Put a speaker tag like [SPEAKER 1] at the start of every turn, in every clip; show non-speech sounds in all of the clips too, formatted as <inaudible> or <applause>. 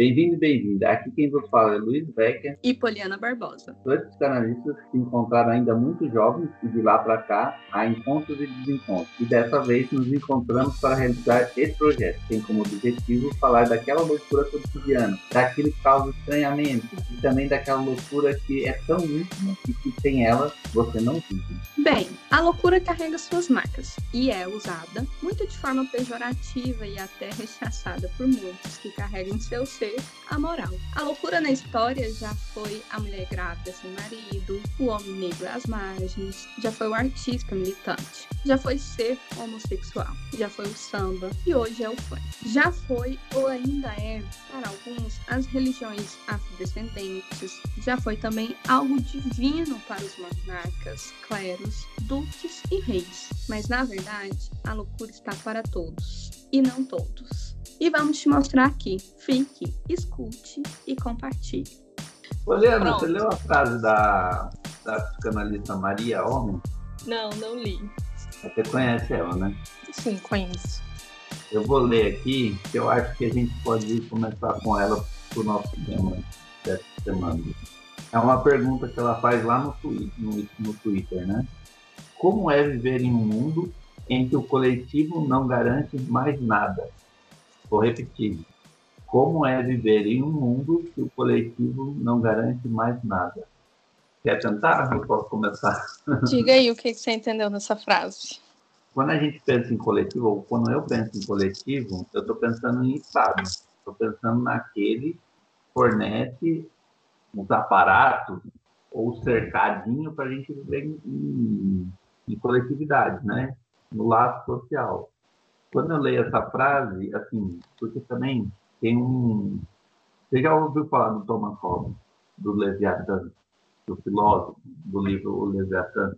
[SPEAKER 1] Bem-vindo e bem-vinda. Aqui quem vos fala é Luiz Becker
[SPEAKER 2] e Poliana Barbosa.
[SPEAKER 1] Dois psicanalistas que se encontraram ainda muito jovens e de lá para cá há encontros e desencontros. E dessa vez nos encontramos para realizar esse projeto. Tem como objetivo falar daquela loucura cotidiana, daquilo que causa estranhamento e também daquela loucura que é tão íntima e que sem ela você não vive.
[SPEAKER 2] Bem, a loucura carrega suas marcas e é usada muito de forma pejorativa e até rechaçada por muitos que carregam seu ser a moral. A loucura na história já foi a mulher grávida sem marido, o homem negro às margens, já foi o artista militante, já foi ser homossexual, já foi o samba e hoje é o funk. Já foi ou ainda é, para alguns, as religiões afrodescendentes, já foi também algo divino para os monarcas, cleros, duques e reis. Mas na verdade, a loucura está para todos e não todos. E vamos te mostrar aqui. Fique, escute e compartilhe.
[SPEAKER 1] Poliana, você leu a frase da, da psicanalista Maria Homem?
[SPEAKER 2] Não, não li.
[SPEAKER 1] Você conhece ela, né?
[SPEAKER 2] Sim, conheço.
[SPEAKER 1] Eu vou ler aqui, que eu acho que a gente pode começar com ela para o nosso tema dessa semana. É uma pergunta que ela faz lá no, no, no Twitter, né? Como é viver em um mundo em que o coletivo não garante mais nada? Vou repetir. Como é viver em um mundo que o coletivo não garante mais nada? Quer tentar? Eu posso começar. <laughs>
[SPEAKER 2] Diga aí o que você entendeu nessa frase.
[SPEAKER 1] Quando a gente pensa em coletivo, ou quando eu penso em coletivo, eu estou pensando em Estado. Estou pensando naquele que fornece os aparatos ou cercadinho para a gente viver em, em, em coletividade, né? no laço social. Quando eu leio essa frase, assim, porque também tem um. Você já ouviu falar do Thomas Hobbes, do Leviatã, do filósofo, do livro O Leviatã?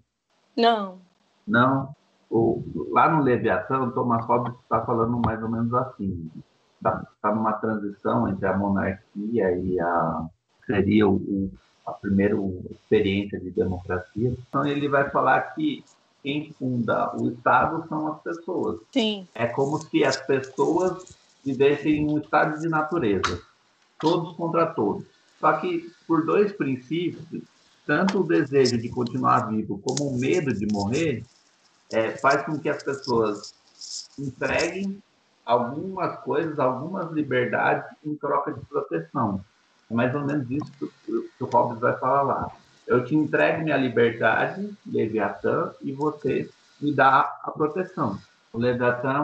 [SPEAKER 2] Não.
[SPEAKER 1] Não? O, lá no Leviatã, o Thomas Hobbes está falando mais ou menos assim. Está tá numa transição entre a monarquia e a. seria o, a primeira experiência de democracia. Então, ele vai falar que quem funda o Estado são as pessoas.
[SPEAKER 2] Sim.
[SPEAKER 1] É como se as pessoas vivessem em um estado de natureza, todos contra todos. Só que por dois princípios, tanto o desejo de continuar vivo como o medo de morrer, é, faz com que as pessoas entreguem algumas coisas, algumas liberdades em troca de proteção. É mais ou menos isso que o Hobbes vai falar lá. Eu te entrego minha liberdade, Leviatã, e você me dá a proteção. O Leviatã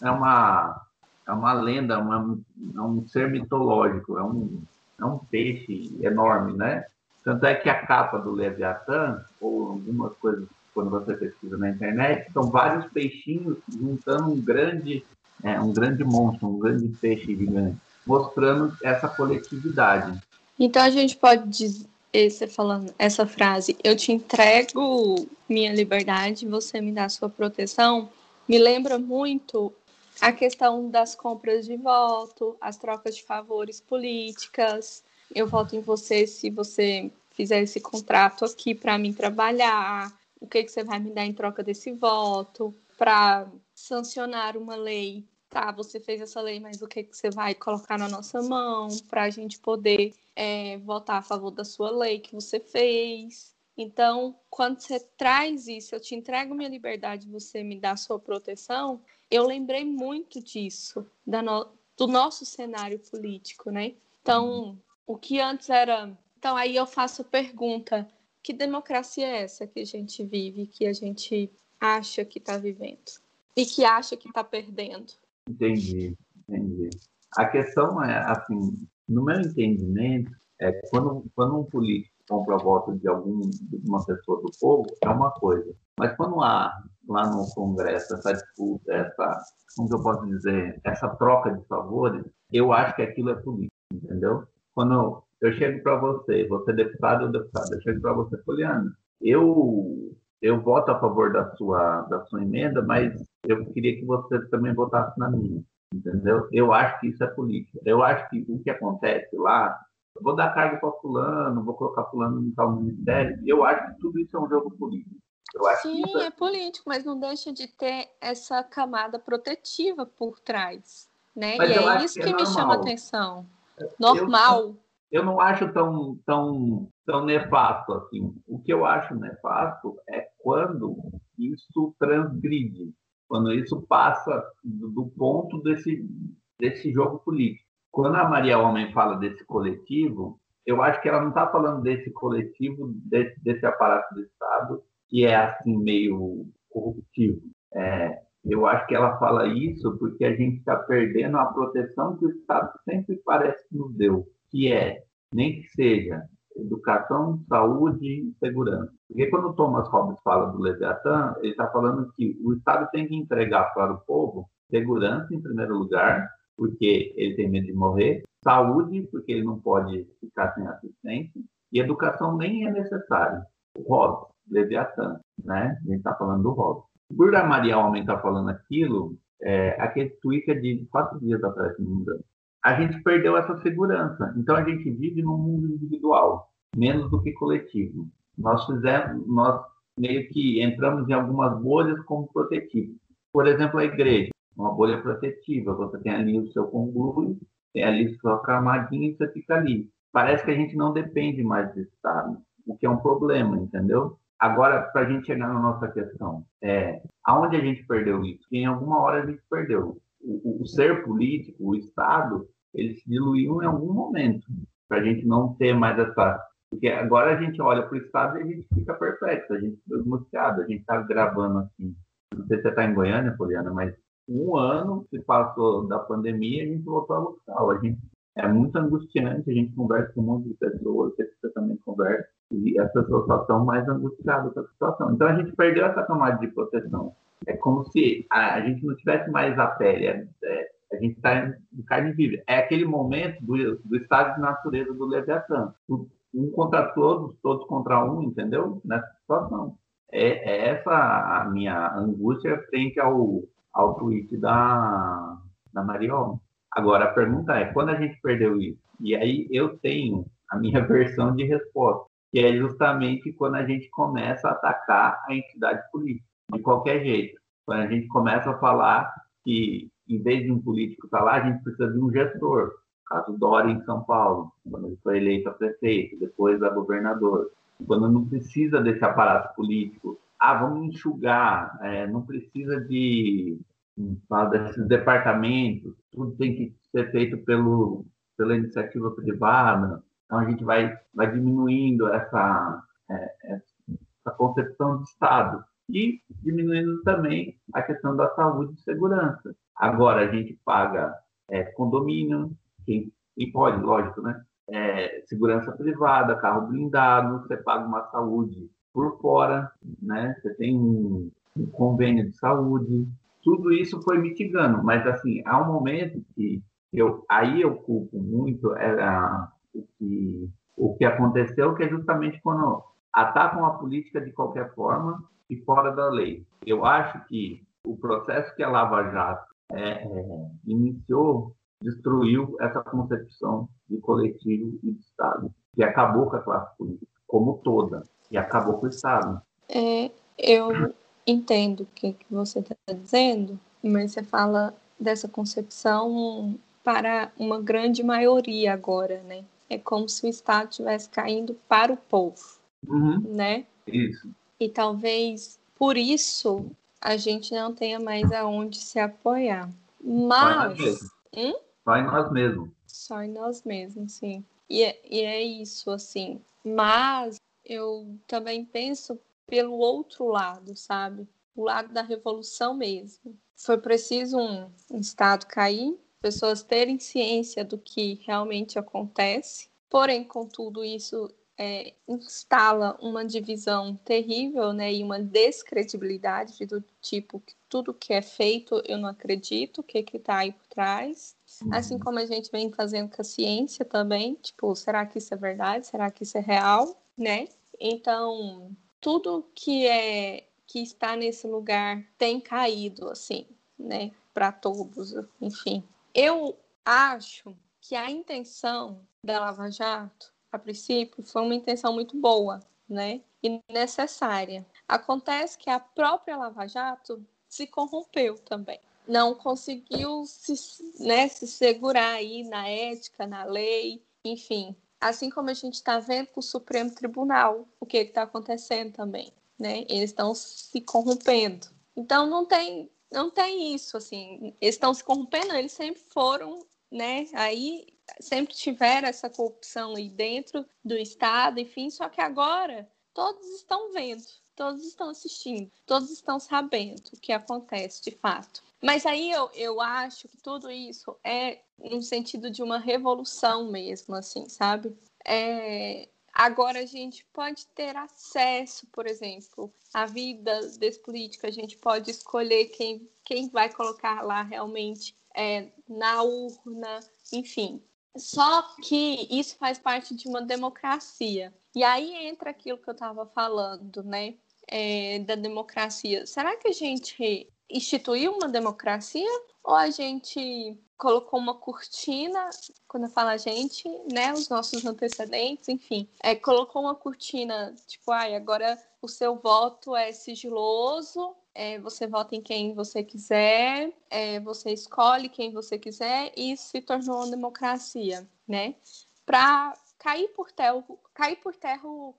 [SPEAKER 1] é uma, é uma lenda, uma, é um ser mitológico, é um, é um peixe enorme, né? Tanto é que a capa do Leviatã, ou algumas coisas, quando você pesquisa na internet, são vários peixinhos juntando um grande, é, um grande monstro, um grande peixe gigante, mostrando essa coletividade.
[SPEAKER 2] Então a gente pode esse falando essa frase, eu te entrego minha liberdade, você me dá sua proteção, me lembra muito a questão das compras de voto, as trocas de favores políticas. Eu voto em você se você fizer esse contrato aqui para mim trabalhar. O que, que você vai me dar em troca desse voto? Para sancionar uma lei. Tá, você fez essa lei, mas o que, que você vai colocar na nossa mão para a gente poder é, votar a favor da sua lei que você fez. Então, quando você traz isso, eu te entrego minha liberdade, você me dá sua proteção, eu lembrei muito disso, no, do nosso cenário político, né? Então, o que antes era. Então, aí eu faço a pergunta: que democracia é essa que a gente vive, que a gente acha que está vivendo e que acha que está perdendo?
[SPEAKER 1] Entendi, entendi. A questão é, assim, no meu entendimento, é, quando, quando um político compra voto de, algum, de uma pessoa do povo, é uma coisa. Mas quando há lá no Congresso essa disputa, essa, como eu posso dizer, essa troca de favores, eu acho que aquilo é político, entendeu? Quando eu chego para você, você é deputado ou deputada, eu chego para você, Poliana, eu eu voto a favor da sua da sua emenda, mas eu queria que você também votasse na minha entendeu? Eu acho que isso é política. Eu acho que o que acontece lá, vou dar cargo para fulano, vou colocar fulano no tal ministério, eu acho que tudo isso é um jogo político.
[SPEAKER 2] Sim, é... é... político, mas não deixa de ter essa camada protetiva por trás, né? Mas e é isso que, é que me chama a atenção. normal.
[SPEAKER 1] Eu, eu não acho tão, tão, tão nefasto assim. O que eu acho nefasto é quando isso transgride, quando isso passa do, ponto desse, desse jogo político. Quando a Maria Homem fala desse coletivo, eu acho que ela não está falando desse coletivo, desse, desse, aparato do Estado, que é assim meio corruptivo. É, eu acho que ela fala isso porque a gente está perdendo a proteção que o Estado sempre parece que nos deu, que é, nem que seja educação, saúde e segurança. Porque quando o Thomas Hobbes fala do Leviatã, ele está falando que o Estado tem que entregar para o povo segurança, em primeiro lugar, porque ele tem medo de morrer, saúde, porque ele não pode ficar sem assistência, e educação nem é necessário. Hobbes, Leviatã, né? A gente está falando do Hobbes. Por a Maria Homem estar tá falando aquilo, é, aquele tweet é de quatro dias atrás, se não me engano. A gente perdeu essa segurança. Então a gente vive num mundo individual, menos do que coletivo. Nós fizemos, nós meio que entramos em algumas bolhas como protetivos. Por exemplo, a igreja uma bolha protetiva. Você tem ali o seu conglúrio, tem ali sua camadinha e você fica ali. Parece que a gente não depende mais do Estado, o que é um problema, entendeu? Agora, para a gente chegar na nossa questão, é, aonde a gente perdeu isso? Que em alguma hora a gente perdeu. O, o, ser político, o Estado, ele se diluiu em algum momento, para a gente não ter mais essa. Porque agora a gente olha para o Estado e a gente fica perplexo, a gente fica desmotivado, a gente está gravando aqui. Não sei se você está em Goiânia, Poliana, mas um ano se passou da pandemia, a gente voltou ao local. A gente é muito angustiante, a gente conversa com um monte de pessoas, você também conversa, e as pessoas só estão mais angustiadas com a situação. Então a gente perdeu essa camada de proteção. É como se a, a gente não tivesse mais a pele, é, é, a gente está em carne viva. É aquele momento do, do estado de natureza do Leviatã. Um contra todos, todos contra um, entendeu? Nessa situação. É, é essa a minha angústia frente ao, ao tweet da, da. Agora, a pergunta é, quando a gente perdeu isso? E aí eu tenho a minha <laughs> versão de resposta, que é justamente quando a gente começa a atacar a entidade política, de qualquer jeito. Quando a gente começa a falar que, em vez de um político estar lá, a gente precisa de um gestor. Caso Dória em São Paulo, quando ele foi eleito a prefeito, depois a governador. Quando não precisa desse aparato político ah, vamos enxugar, é, não precisa de desses departamentos, tudo tem que ser feito pelo, pela iniciativa privada, então a gente vai, vai diminuindo essa, é, essa concepção de Estado e diminuindo também a questão da saúde e segurança. Agora a gente paga é, condomínio, quem, quem pode, lógico, né? É, segurança privada, carro blindado, você paga uma saúde por fora, né? Você tem um, um convênio de saúde, tudo isso foi mitigando, mas assim, há um momento que eu aí eu culpo muito era o que o que aconteceu, que é justamente quando atacam a política de qualquer forma e fora da lei. Eu acho que o processo que a Lava Jato é, é, iniciou destruiu essa concepção de coletivo e de Estado, que acabou com a classe política como toda e acabou com o Estado.
[SPEAKER 2] É, eu entendo o que, que você está dizendo, mas você fala dessa concepção para uma grande maioria agora, né? É como se o Estado estivesse caindo para o povo,
[SPEAKER 1] uhum.
[SPEAKER 2] né?
[SPEAKER 1] Isso.
[SPEAKER 2] E talvez por isso a gente não tenha mais aonde se apoiar. Mas.
[SPEAKER 1] Só em nós mesmos. Hum? Só em nós mesmos.
[SPEAKER 2] Só em nós mesmos, sim. E é, e é isso, assim. Mas eu também penso pelo outro lado, sabe? O lado da revolução mesmo. Foi preciso um, um Estado cair, pessoas terem ciência do que realmente acontece, porém, com tudo isso, é, instala uma divisão terrível né, e uma descredibilidade do tipo que tudo que é feito eu não acredito, o que está aí por trás. Assim uhum. como a gente vem fazendo com a ciência também, tipo, será que isso é verdade? Será que isso é real? Né? Então, tudo que é que está nesse lugar tem caído assim, né, para todos, enfim. Eu acho que a intenção da Lava Jato, a princípio, foi uma intenção muito boa, né, e necessária. Acontece que a própria Lava Jato se corrompeu também. não conseguiu se, né, se segurar aí na ética, na lei, enfim. Assim como a gente está vendo com o Supremo Tribunal, o que está acontecendo também, né? Eles estão se corrompendo. Então não tem, não tem isso, assim. Eles estão se corrompendo, eles sempre foram, né? Aí sempre tiveram essa corrupção aí dentro do Estado, enfim, só que agora todos estão vendo, todos estão assistindo, todos estão sabendo o que acontece de fato. Mas aí eu, eu acho que tudo isso é no sentido de uma revolução mesmo, assim, sabe? É, agora a gente pode ter acesso, por exemplo, à vida desse político, a gente pode escolher quem, quem vai colocar lá realmente é, na urna, enfim. Só que isso faz parte de uma democracia. E aí entra aquilo que eu estava falando, né? É, da democracia. Será que a gente instituiu uma democracia ou a gente colocou uma cortina, quando eu falo a gente, né, os nossos antecedentes, enfim, é, colocou uma cortina, tipo, ai, agora o seu voto é sigiloso, é, você vota em quem você quiser, é, você escolhe quem você quiser, e isso se tornou uma democracia, né? Para cair por terra, cair por terra o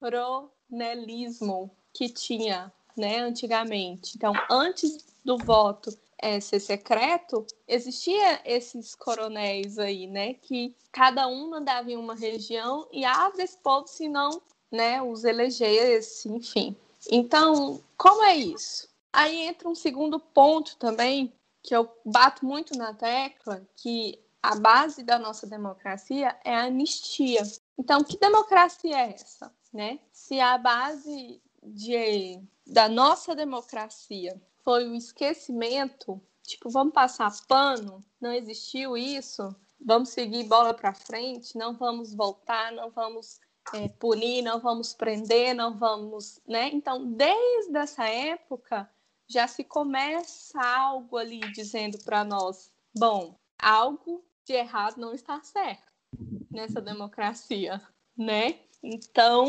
[SPEAKER 2] coronelismo que tinha né, antigamente. Então, antes do voto é, ser secreto, existia esses coronéis aí, né, que cada um mandava em uma região e a desse povo, se não, né, os elegesse, enfim. Então, como é isso? Aí entra um segundo ponto também, que eu bato muito na tecla, que a base da nossa democracia é a anistia. Então, que democracia é essa? Né? Se a base de, da nossa democracia foi o esquecimento, tipo, vamos passar pano, não existiu isso, vamos seguir bola para frente, não vamos voltar, não vamos é, punir, não vamos prender, não vamos, né? Então, desde essa época já se começa algo ali dizendo para nós, bom, algo de errado não está certo nessa democracia, né? Então,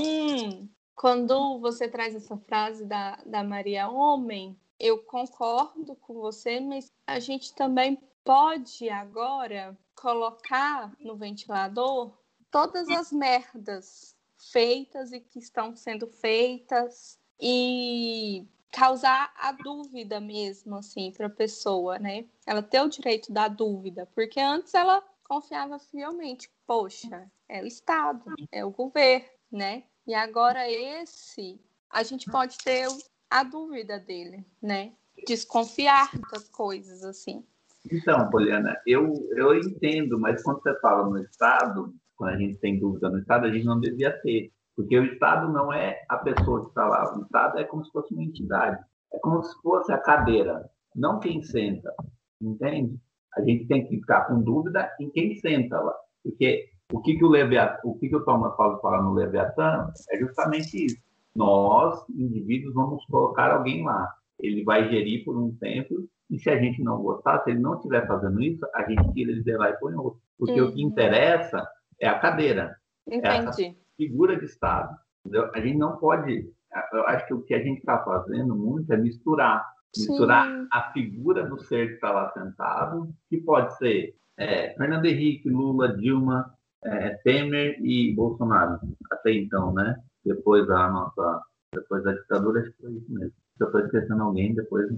[SPEAKER 2] quando você traz essa frase da, da Maria Homem, eu concordo com você, mas a gente também pode agora colocar no ventilador todas as merdas feitas e que estão sendo feitas e causar a dúvida mesmo assim para a pessoa, né? Ela ter o direito da dúvida, porque antes ela confiava fielmente, poxa, é o Estado, é o governo, né? E agora esse, a gente pode ter a dúvida dele, né? Desconfiar das coisas, assim.
[SPEAKER 1] Então, Poliana, eu, eu entendo, mas quando você fala no Estado, quando a gente tem dúvida no Estado, a gente não devia ter. Porque o Estado não é a pessoa que está lá. O Estado é como se fosse uma entidade. É como se fosse a cadeira, não quem senta. Entende? A gente tem que ficar com dúvida em quem senta lá. Porque o que, que o, Leviatã, o que, que o Thomas Paulo fala no Leviatã é justamente isso. Nós, indivíduos, vamos colocar alguém lá. Ele vai gerir por um tempo, e se a gente não gostar, se ele não estiver fazendo isso, a gente tira ele de lá e põe outro. Porque uhum. o que uhum. interessa é a cadeira.
[SPEAKER 2] Entendi. É
[SPEAKER 1] figura de Estado. Entendeu? A gente não pode. Eu acho que o que a gente está fazendo muito é misturar. Misturar Sim. a figura do ser que está lá sentado, que pode ser é, Fernando Henrique, Lula, Dilma, é, Temer e Bolsonaro, até então, né? Depois da nossa, depois da ditadura, acho que foi isso mesmo. Se eu estou esquecendo alguém, depois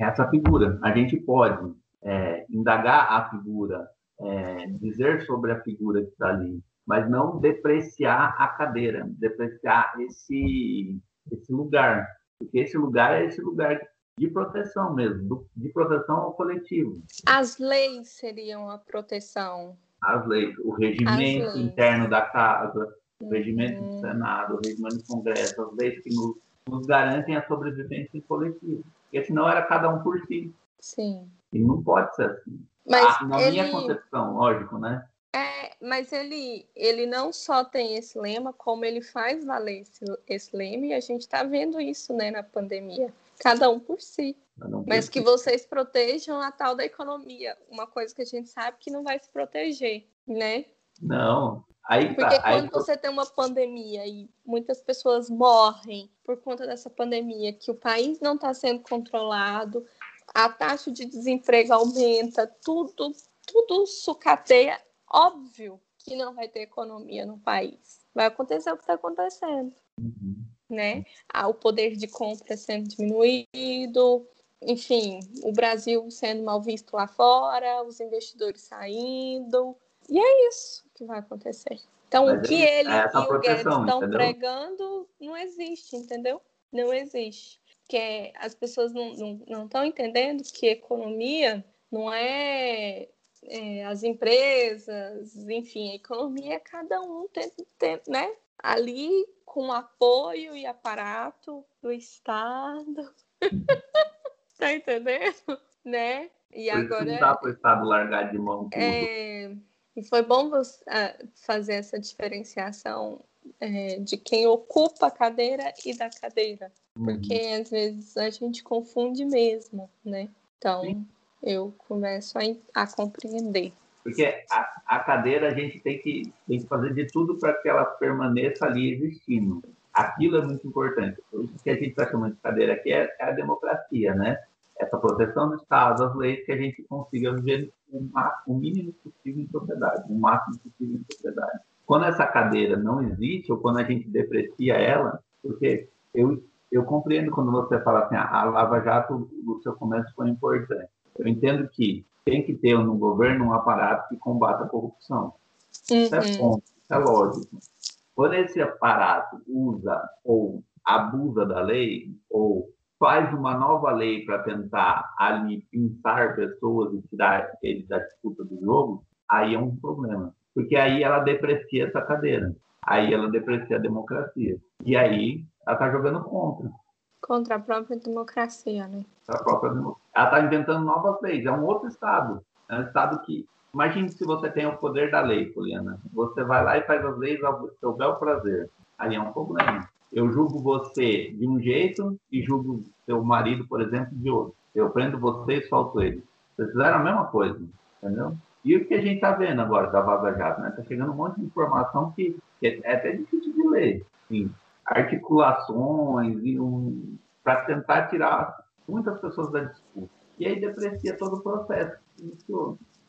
[SPEAKER 1] essa figura. A gente pode é, indagar a figura, é, dizer sobre a figura que está ali, mas não depreciar a cadeira, depreciar esse esse lugar, porque esse lugar é esse lugar de proteção mesmo, de proteção ao coletivo.
[SPEAKER 2] As leis seriam a proteção
[SPEAKER 1] as leis, o regimento interno da casa, o regimento do uhum. Senado, o regimento do Congresso, as leis que nos, nos garantem a sobrevivência coletiva. Porque senão era cada um por si.
[SPEAKER 2] Sim.
[SPEAKER 1] E não pode ser assim.
[SPEAKER 2] Mas ah,
[SPEAKER 1] na
[SPEAKER 2] ele...
[SPEAKER 1] minha concepção, lógico, né?
[SPEAKER 2] É, mas ele, ele não só tem esse lema, como ele faz valer esse, esse lema, e a gente está vendo isso né, na pandemia. Cada um por si. Mas que vocês protejam a tal da economia, uma coisa que a gente sabe que não vai se proteger, né?
[SPEAKER 1] Não. Aí
[SPEAKER 2] tá, Porque
[SPEAKER 1] tá,
[SPEAKER 2] quando aí... você tem uma pandemia e muitas pessoas morrem por conta dessa pandemia, que o país não está sendo controlado, a taxa de desemprego aumenta, tudo, tudo sucateia. Óbvio que não vai ter economia no país. Vai acontecer o que está acontecendo. Uhum. Né? Ah, o poder de compra sendo diminuído, enfim, o Brasil sendo mal visto lá fora, os investidores saindo. E é isso que vai acontecer. Então, Mas o que é ele e o Guedes estão pregando não existe, entendeu? Não existe. Porque as pessoas não estão não, não entendendo que economia não é, é, as empresas, enfim, a economia é cada um tem, né? ali com apoio e aparato do Estado. <laughs> tá entendendo? Né?
[SPEAKER 1] E Por agora. Não dá para o Estado largar de mão tudo.
[SPEAKER 2] É... E foi bom você, uh, fazer essa diferenciação é, de quem ocupa a cadeira e da cadeira. Uhum. Porque às vezes a gente confunde mesmo, né? Então Sim. eu começo a, a compreender.
[SPEAKER 1] Porque a, a, cadeira a gente tem que, tem que fazer de tudo para que ela permaneça ali existindo. Aquilo é muito importante. O que a gente está chamando de cadeira aqui é, é, a democracia, né? Essa proteção do Estado, as leis, que a gente consiga viver o, o mínimo possível em sociedade, o máximo possível em sociedade. Quando essa cadeira não existe, ou quando a gente deprecia ela, porque eu, eu compreendo quando você fala assim, a Lava Jato, o seu comércio foi importante. Eu entendo que tem que ter no governo um aparato que combata a corrupção. Uhum. Isso é uhum. ponto, isso é lógico. Quando esse aparato usa ou abusa da lei, ou faz uma nova lei para tentar ali pinçar pessoas e tirar eles da disputa do jogo, aí é um problema. Porque aí ela deprecia essa cadeira. Aí ela deprecia a democracia. E aí ela está jogando contra.
[SPEAKER 2] Contra a própria democracia, né?
[SPEAKER 1] A própria democracia. Ela está inventando novas leis. É um outro Estado. É um Estado que. Imagine se você tem o poder da lei, Poliana. Você vai lá e faz as leis ao seu bel prazer. Aí é um problema. Eu julgo você de um jeito e julgo seu marido, por exemplo, de outro. Eu prendo você e solto ele. Vocês fizeram a mesma coisa, entendeu? E o que a gente está vendo agora da Vaza Jato, né? Está chegando um monte de informação que, é até difícil de ler. Sim articulações um, para tentar tirar muitas pessoas da disputa. E aí deprecia todo o processo.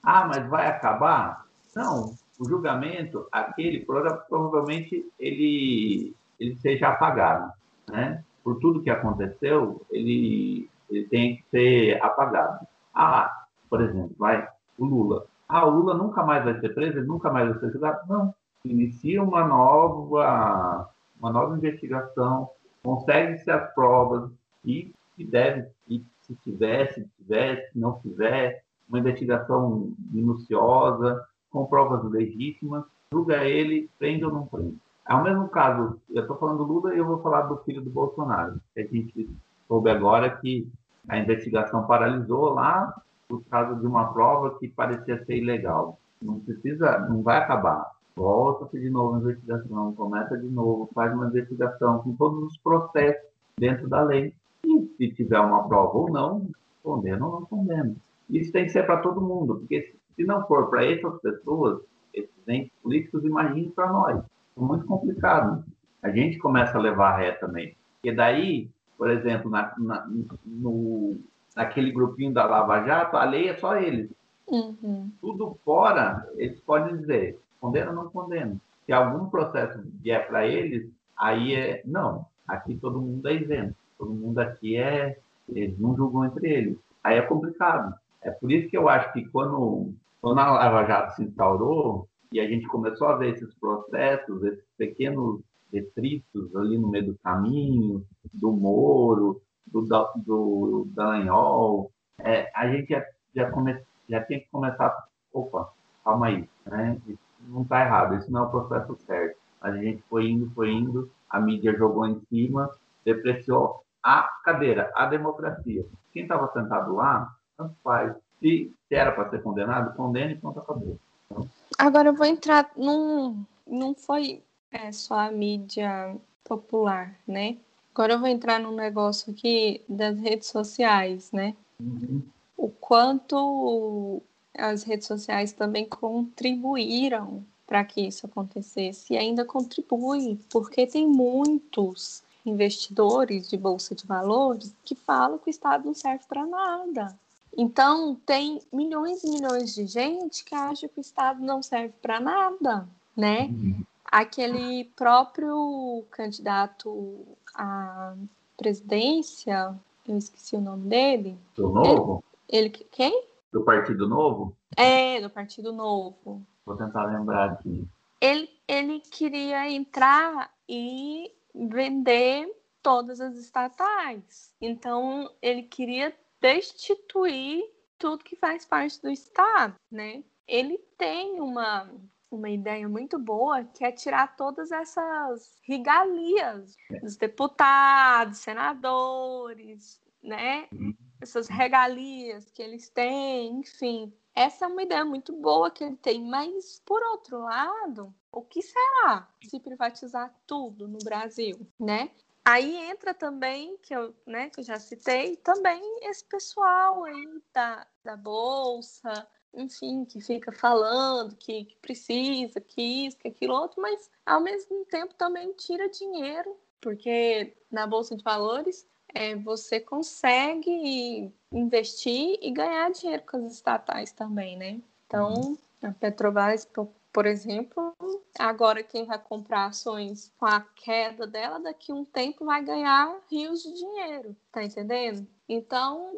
[SPEAKER 1] Ah, mas vai acabar? Não, o julgamento, aquele, provavelmente ele, ele seja apagado. Né? Por tudo que aconteceu, ele, ele tem que ser apagado. Ah, por exemplo, vai, o Lula. Ah, o Lula nunca mais vai ser preso, ele nunca mais vai ser julgado? Não. Inicia uma nova uma nova investigação, consegue-se as provas e se deve, e se tiver, se tiver, se não tiver, uma investigação minuciosa, com provas legítimas, julga ele, prende ou não prende. É o mesmo caso, eu estou falando do Lula e eu vou falar do filho do Bolsonaro, a gente soube agora que a investigação paralisou lá por causa de uma prova que parecia ser ilegal. Não precisa, não vai acabar volta de novo a investigação, começa de novo, faz uma investigação com todos os processos dentro da lei. E se tiver uma prova ou não, condena ou não condena. Isso tem que ser para todo mundo, porque se não for para essas pessoas, esses entes políticos, imagine para nós. É muito complicado. A gente começa a levar ré também. Porque daí, por exemplo, na, na, no, naquele grupinho da Lava Jato, a lei é só eles. Uhum. Tudo fora, eles podem dizer, condena ou não condena. Se algum processo vier para eles, aí é. Não, aqui todo mundo é isento. Todo mundo aqui é. Eles não julgam entre eles. Aí é complicado. É por isso que eu acho que quando, quando a Lava Jato se instaurou e a gente começou a ver esses processos, esses pequenos detritos ali no meio do caminho, do Moro, do, do Dallagnol, é, a gente já, já, come, já tem que começar. Opa, calma aí, né? não está errado, esse não é o processo certo. A gente foi indo, foi indo, a mídia jogou em cima, depreciou a cadeira, a democracia. Quem estava sentado lá, tanto faz. Se, se era para ser condenado, condene e pronto, acabou. Então...
[SPEAKER 2] Agora eu vou entrar num. Não foi é, só a mídia popular, né? Agora eu vou entrar num negócio aqui das redes sociais, né? Uhum. O quanto as redes sociais também contribuíram para que isso acontecesse e ainda contribui, porque tem muitos investidores de bolsa de valores que falam que o Estado não serve para nada. Então, tem milhões e milhões de gente que acha que o Estado não serve para nada, né? Uhum. Aquele próprio candidato à presidência, eu esqueci o nome dele.
[SPEAKER 1] Do Novo?
[SPEAKER 2] Ele, ele quem?
[SPEAKER 1] Do Partido Novo?
[SPEAKER 2] É, do Partido Novo.
[SPEAKER 1] Vou tentar lembrar aqui.
[SPEAKER 2] Ele, ele queria entrar e vender todas as estatais. Então, ele queria destituir tudo que faz parte do Estado, né? Ele tem uma, uma ideia muito boa que é tirar todas essas regalias dos deputados, senadores, né? Uhum. Essas regalias que eles têm, enfim. Essa é uma ideia muito boa que ele tem, mas por outro lado, o que será se privatizar tudo no Brasil, né? Aí entra também, que eu, né, que eu já citei, também esse pessoal aí da, da Bolsa, enfim, que fica falando que, que precisa, que isso, que aquilo outro, mas ao mesmo tempo também tira dinheiro, porque na Bolsa de Valores é, você consegue investir e ganhar dinheiro com as estatais também, né? Então, a Petrobras, por exemplo, agora quem vai comprar ações com a queda dela, daqui um tempo vai ganhar rios de dinheiro, tá entendendo? Então,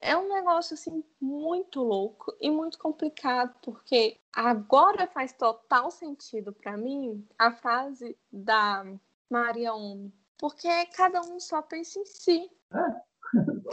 [SPEAKER 2] é um negócio assim muito louco e muito complicado, porque agora faz total sentido para mim a frase da Maria Omi, porque cada um só pensa em si. É.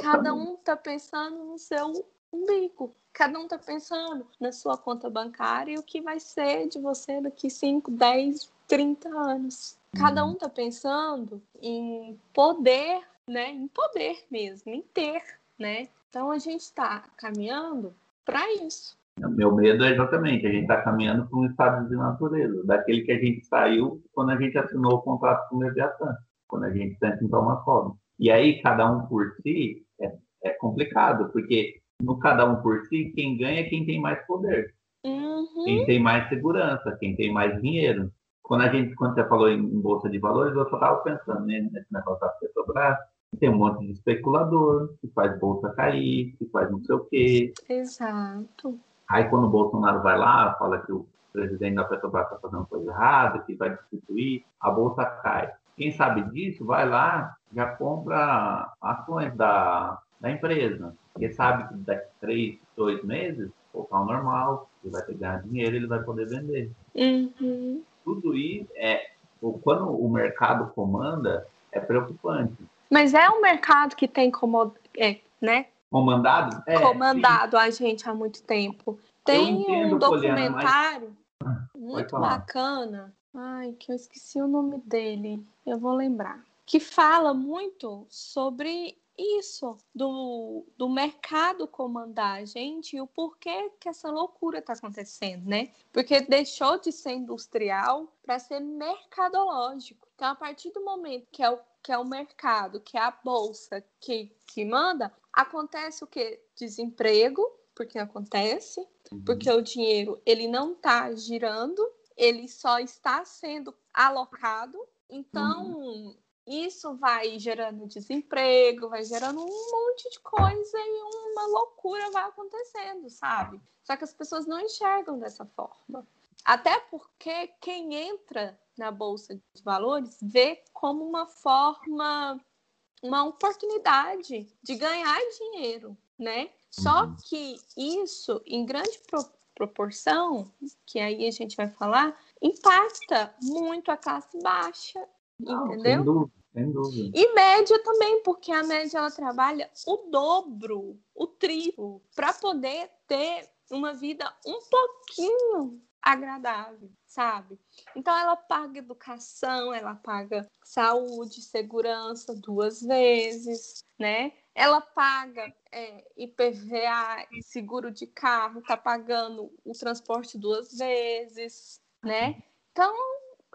[SPEAKER 2] Cada um tá pensando no seu umbigo. Cada um tá pensando na sua conta bancária e o que vai ser de você daqui 5, 10, 30 anos. Cada uhum. um tá pensando em poder, né? Em poder mesmo, em ter, né? Então a gente está caminhando para isso.
[SPEAKER 1] Meu medo é exatamente, a gente está caminhando para um estado de natureza, daquele que a gente saiu quando a gente assinou o contrato com o Leviatã quando a gente tenta entrar uma forma. E aí, cada um por si é, é, complicado, porque no cada um por si, quem ganha é quem tem mais poder. Uhum. Quem tem mais segurança, quem tem mais dinheiro. Quando a gente, quando você falou em, em Bolsa de Valores, eu só estava pensando né, nesse negócio da Petrobras, tem um monte de especulador que faz bolsa cair, que faz não sei o quê.
[SPEAKER 2] Exato.
[SPEAKER 1] Aí quando o Bolsonaro vai lá, fala que o presidente da Petrobras está fazendo coisa errada, que vai destituir, a bolsa cai. Quem sabe disso, vai lá, já compra ações da, da empresa. Porque sabe que daqui três, dois meses, voltar ao normal, ele vai pegar dinheiro ele vai poder vender.
[SPEAKER 2] Uhum.
[SPEAKER 1] Tudo isso é. Quando o mercado comanda, é preocupante.
[SPEAKER 2] Mas é um mercado que tem como, é, né?
[SPEAKER 1] Comandado?
[SPEAKER 2] É, comandado sim. a gente há muito tempo. Tem entendo, um documentário Poliana, mas... muito bacana Ai, que eu esqueci o nome dele. Eu vou lembrar. Que fala muito sobre isso, do, do mercado comandar a gente e o porquê que essa loucura está acontecendo, né? Porque deixou de ser industrial para ser mercadológico. Então, a partir do momento que é o, que é o mercado, que é a bolsa que, que manda, acontece o que? Desemprego, porque acontece, uhum. porque o dinheiro ele não está girando ele só está sendo alocado. Então, uhum. Isso vai gerando desemprego, vai gerando um monte de coisa e uma loucura vai acontecendo, sabe? Só que as pessoas não enxergam dessa forma. Até porque quem entra na bolsa de valores vê como uma forma, uma oportunidade de ganhar dinheiro, né? Só uhum. que isso, em grande proporção, que aí a gente vai falar, impacta muito a classe baixa, Não, entendeu?
[SPEAKER 1] Sem dúvida.
[SPEAKER 2] E média também, porque a média ela trabalha o dobro, o triplo, para poder ter uma vida um pouquinho agradável, sabe? Então ela paga educação, ela paga saúde, segurança duas vezes, né? ela paga é, IPVA, seguro de carro, está pagando o transporte duas vezes, né? Então,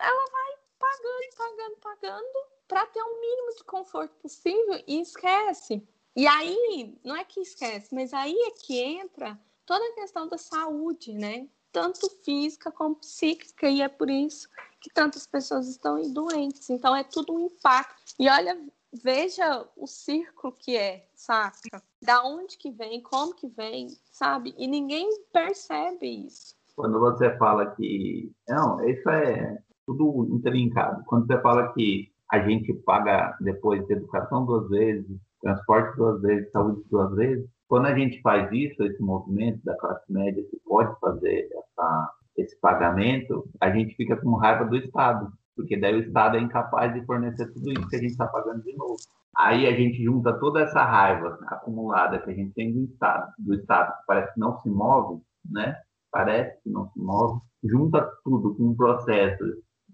[SPEAKER 2] ela vai pagando, pagando, pagando para ter o mínimo de conforto possível e esquece. E aí, não é que esquece, mas aí é que entra toda a questão da saúde, né? tanto física como psíquica, e é por isso que tantas pessoas estão doentes. Então é tudo um impacto. E olha, veja o círculo que é, saca? Da onde que vem, como que vem, sabe? E ninguém percebe isso.
[SPEAKER 1] Quando você fala que. Não, isso é tudo interlinkado. Quando você fala que a gente paga depois de educação duas vezes, transporte duas vezes, saúde duas vezes, quando a gente faz isso, esse movimento da classe média que pode fazer essa, esse pagamento, a gente fica com raiva do Estado porque daí o Estado é incapaz de fornecer tudo isso que a gente está pagando de novo. Aí a gente junta toda essa raiva acumulada que a gente tem do Estado, do Estado que parece que não se move, né? Parece que não se move, junta tudo com um processo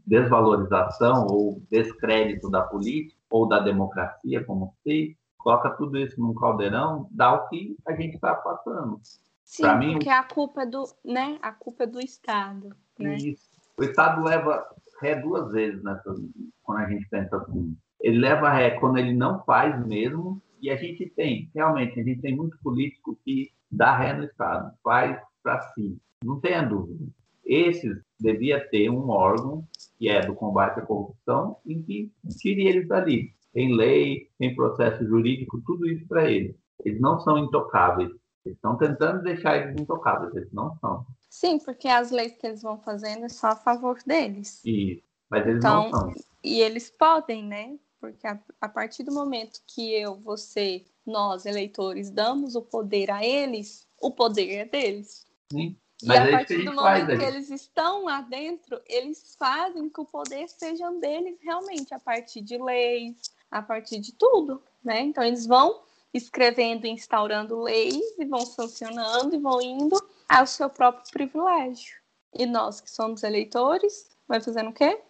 [SPEAKER 1] desvalorização ou descrédito da política ou da democracia como se coloca tudo isso num caldeirão, dá o que a gente está passando.
[SPEAKER 2] Sim, pra porque mim, a culpa é do, né? A culpa é do Estado, né? Isso.
[SPEAKER 1] O Estado leva ré duas vezes nessa, quando a gente pensa assim. Ele leva ré quando ele não faz mesmo, e a gente tem, realmente, a gente tem muito político que dá ré no Estado, faz para si. Não tenha dúvida. Esses devia ter um órgão que é do combate à corrupção em que tire eles dali. Tem lei, tem processo jurídico, tudo isso para eles. Eles não são intocáveis. Eles estão tentando deixar eles intocáveis, eles não são.
[SPEAKER 2] Sim, porque as leis que eles vão fazendo é só a favor deles.
[SPEAKER 1] Isso, mas eles então, não são.
[SPEAKER 2] E eles podem, né? Porque a, a partir do momento que eu, você, nós, eleitores, damos o poder a eles, o poder é deles.
[SPEAKER 1] Sim.
[SPEAKER 2] Mas e a é partir do momento que eles estão lá dentro, eles fazem que o poder seja deles realmente, a partir de leis, a partir de tudo, né? Então eles vão escrevendo, instaurando leis e vão sancionando e vão indo ao seu próprio privilégio. E nós que somos eleitores, vai fazendo o quê?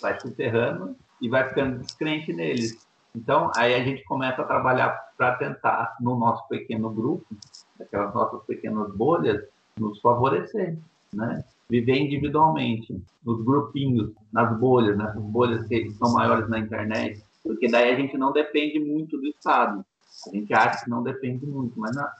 [SPEAKER 1] Vai se enterrando e vai ficando descrente neles. Então, aí a gente começa a trabalhar para tentar, no nosso pequeno grupo, aquelas nossas pequenas bolhas, nos favorecer, né? Viver individualmente, nos grupinhos, nas bolhas, nessas bolhas que são maiores na internet, porque daí a gente não depende muito do Estado. A gente acha que não depende muito, mas na,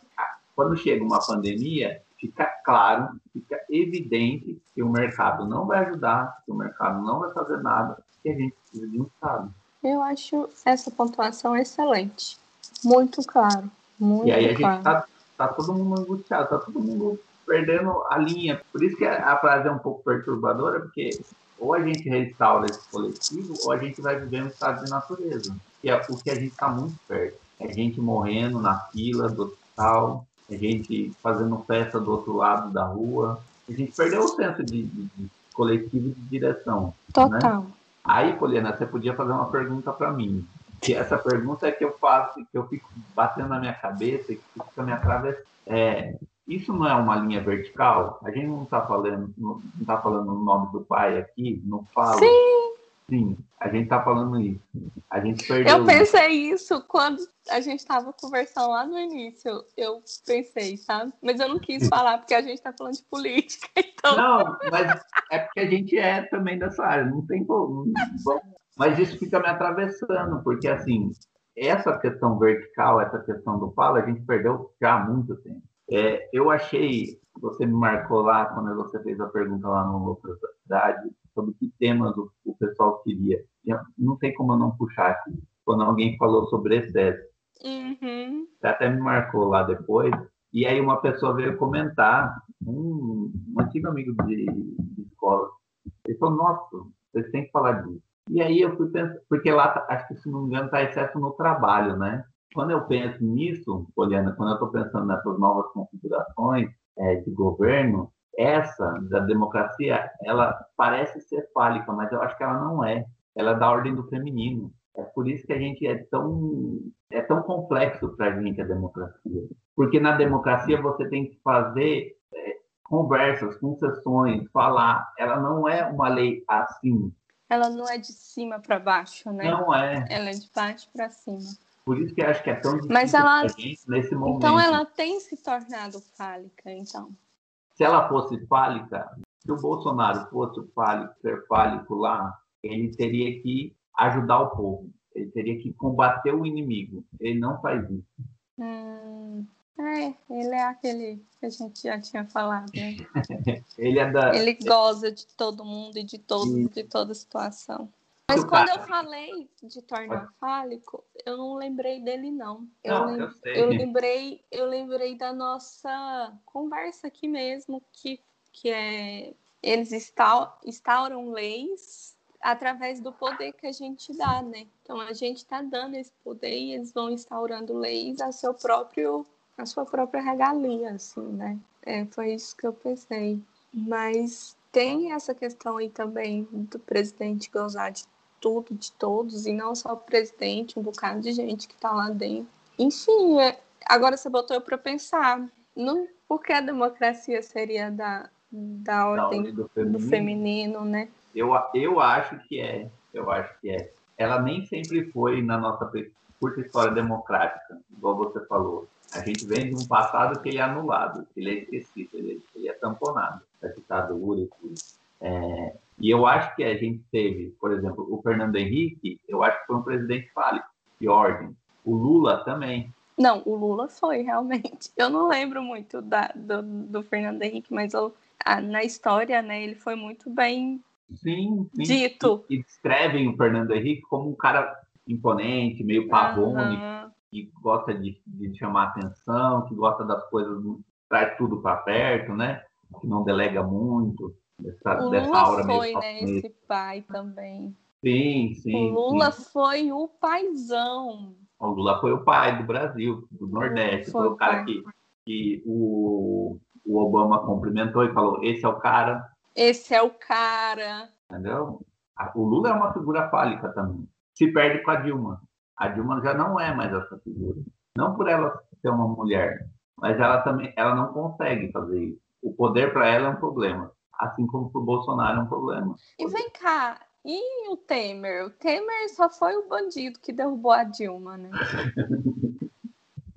[SPEAKER 1] quando chega uma pandemia, fica claro, fica evidente que o mercado não vai ajudar, que o mercado não vai fazer nada, que a gente precisa de um Estado.
[SPEAKER 2] Eu acho essa pontuação excelente. Muito claro. Muito
[SPEAKER 1] e aí a
[SPEAKER 2] claro.
[SPEAKER 1] gente está tá todo mundo angustiado, está todo mundo perdendo a linha. Por isso que a frase é um pouco perturbadora, porque ou a gente restaura esse coletivo, ou a gente vai viver um estado de natureza, que é o que a gente está muito perto. É gente morrendo na fila do hospital, é gente fazendo festa do outro lado da rua. A gente perdeu o senso de, de, de coletivo de direção. Né? Total. Né? Aí, Poliana, você podia fazer uma pergunta para mim. Que essa pergunta é que eu faço, que eu fico batendo na minha cabeça e que fica me atravessando. É, isso não é uma linha vertical? A gente não está falando, não está falando o nome do pai aqui, não fala.
[SPEAKER 2] Sim.
[SPEAKER 1] Sim, a gente está falando isso. A gente perdeu.
[SPEAKER 2] Eu pensei isso quando a gente estava conversando lá no início. Eu pensei, sabe? Mas eu não quis falar porque a gente está falando de política. <laughs> Então...
[SPEAKER 1] Não, mas é porque a gente é também dessa área. Não tem como. Mas isso fica me atravessando, porque assim, essa questão vertical, essa questão do fala, a gente perdeu já há muito tempo. É, eu achei, você me marcou lá quando você fez a pergunta lá no Loucura Cidade, sobre que temas o, o pessoal queria. Eu, não tem como eu não puxar aqui, quando alguém falou sobre excesso.
[SPEAKER 2] Uhum.
[SPEAKER 1] Você até me marcou lá depois, e aí uma pessoa veio comentar, um, um antigo amigo de, de escola, ele falou, nossa, vocês têm que falar disso. E aí eu fui pensar, porque lá, acho que se não me engano, está excesso no trabalho, né? Quando eu penso nisso, Poliana, quando eu estou pensando nessas novas configurações é, de governo, essa da democracia, ela parece ser fálica, mas eu acho que ela não é. Ela é da ordem do feminino. É por isso que a gente é tão é tão complexo para a gente a democracia, porque na democracia você tem que fazer é, conversas, concessões, falar. Ela não é uma lei assim.
[SPEAKER 2] Ela não é de cima para baixo, né?
[SPEAKER 1] Não é.
[SPEAKER 2] Ela é de baixo para cima.
[SPEAKER 1] Por isso que eu acho que é tão difícil
[SPEAKER 2] Mas ela,
[SPEAKER 1] nesse momento.
[SPEAKER 2] Então ela tem se tornado fálica, então.
[SPEAKER 1] Se ela fosse fálica, se o Bolsonaro fosse fálico, ser fálico lá, ele teria que ajudar o povo. Ele teria que combater o inimigo. Ele não faz isso.
[SPEAKER 2] Hum, É, ele é aquele que a gente já tinha falado, né? <laughs>
[SPEAKER 1] ele é da.
[SPEAKER 2] Ele goza de todo mundo e de todo, de toda situação. Mas quando eu falei de tornar fálico, eu não lembrei dele, não.
[SPEAKER 1] Eu, não,
[SPEAKER 2] lem
[SPEAKER 1] eu, sei.
[SPEAKER 2] eu lembrei, eu lembrei da nossa conversa aqui mesmo, que, que é eles instauram leis através do poder que a gente dá, né? Então a gente está dando esse poder e eles vão instaurando leis a seu próprio, a sua própria regalia, assim, né? É, foi isso que eu pensei. Mas tem essa questão aí também do presidente gozar de tudo, de todos, e não só o presidente, um bocado de gente que está lá dentro. Enfim, é, agora você botou eu para pensar. Não, por que a democracia seria da, da ordem, da ordem do, feminino. do, feminino. né?
[SPEAKER 1] Eu, eu acho que é. Eu acho que é. Ela nem sempre foi na nossa curta história democrática, igual você falou. A gente vem de um passado que ele é anulado, que ele é esquecido, ele, ele é tamponado, ditadura e tudo. É, e eu acho que a gente teve, por exemplo, o Fernando Henrique, eu acho que foi um presidente fálico, de ordem. O Lula também.
[SPEAKER 2] Não, o Lula foi, realmente. Eu não lembro muito da, do, do Fernando Henrique, mas eu, a, na história, né, ele foi muito bem
[SPEAKER 1] sim, sim.
[SPEAKER 2] dito.
[SPEAKER 1] E, e, descrevem o Fernando Henrique como um cara imponente, meio pavone, uhum. Que gosta de, de chamar atenção, que gosta das coisas, traz tudo para perto, né? Que não delega muito.
[SPEAKER 2] Dessa, o Lula aura foi, né, esse pai também.
[SPEAKER 1] Sim, sim.
[SPEAKER 2] O Lula
[SPEAKER 1] sim.
[SPEAKER 2] foi o paizão.
[SPEAKER 1] O Lula foi o pai do Brasil, do Nordeste. Foi, foi o cara que, que o, o Obama cumprimentou e falou: esse é o cara.
[SPEAKER 2] Esse é o cara.
[SPEAKER 1] Entendeu? O Lula é uma figura fálica também. Se perde com a Dilma. A Dilma já não é mais essa figura. Não por ela ser uma mulher, mas ela também ela não consegue fazer isso. O poder para ela é um problema assim como para o Bolsonaro é um problema.
[SPEAKER 2] E vem cá, e o Temer? O Temer só foi o bandido que derrubou a Dilma, né? <laughs>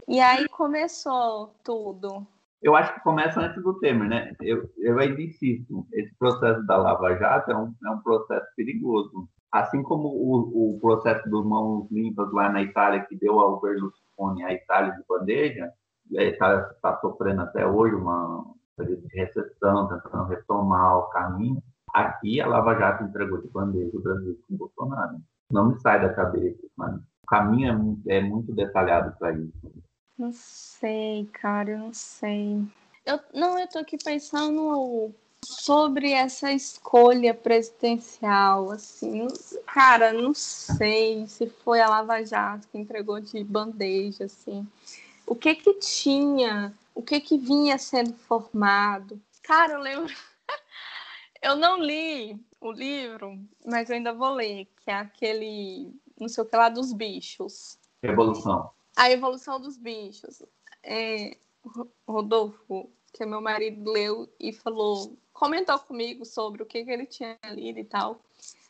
[SPEAKER 2] e aí começou tudo.
[SPEAKER 1] Eu acho que começa antes do Temer, né? Eu, eu ainda insisto, esse processo da Lava Jato é um, é um processo perigoso. Assim como o, o processo dos mãos limpas lá na Itália, que deu ao Berlusconi a Itália de bandeja, e a Itália está sofrendo até hoje uma, de recessão, tentando retomar o caminho. Aqui a Lava Jato entregou de bandeja o Brasil com o Bolsonaro. Não me sai da cabeça, mas o caminho é, é muito detalhado para isso.
[SPEAKER 2] Não sei, cara, eu não sei. Eu, não, eu tô aqui pensando sobre essa escolha presidencial, assim, cara, não sei se foi a Lava Jato que entregou de bandeja, assim. O que que tinha o que que vinha sendo formado. Cara, eu lembro. <laughs> eu não li o livro, mas eu ainda vou ler, que é aquele, não sei o que lá, dos bichos.
[SPEAKER 1] Evolução.
[SPEAKER 2] A evolução dos bichos. É, Rodolfo, que meu marido, leu e falou, comentou comigo sobre o que, que ele tinha lido e tal.